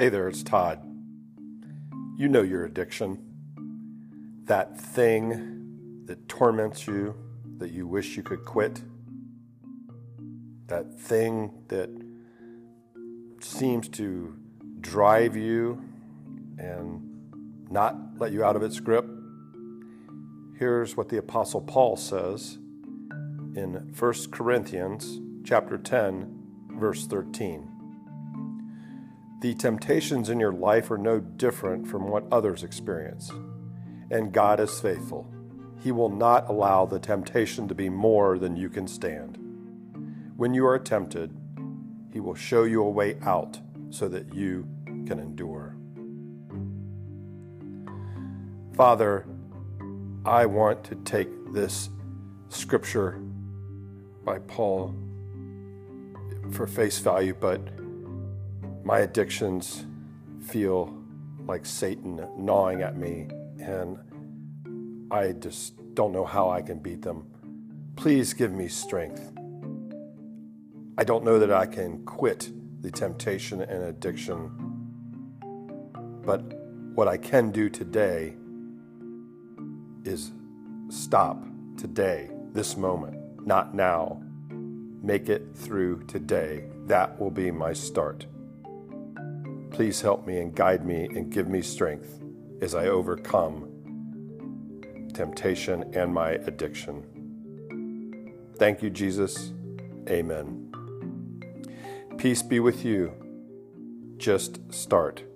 Hey there, it's Todd. You know your addiction. That thing that torments you, that you wish you could quit. That thing that seems to drive you and not let you out of its grip. Here's what the apostle Paul says in 1 Corinthians chapter 10 verse 13. The temptations in your life are no different from what others experience. And God is faithful. He will not allow the temptation to be more than you can stand. When you are tempted, He will show you a way out so that you can endure. Father, I want to take this scripture by Paul for face value, but my addictions feel like Satan gnawing at me, and I just don't know how I can beat them. Please give me strength. I don't know that I can quit the temptation and addiction, but what I can do today is stop today, this moment, not now. Make it through today. That will be my start. Please help me and guide me and give me strength as I overcome temptation and my addiction. Thank you, Jesus. Amen. Peace be with you. Just start.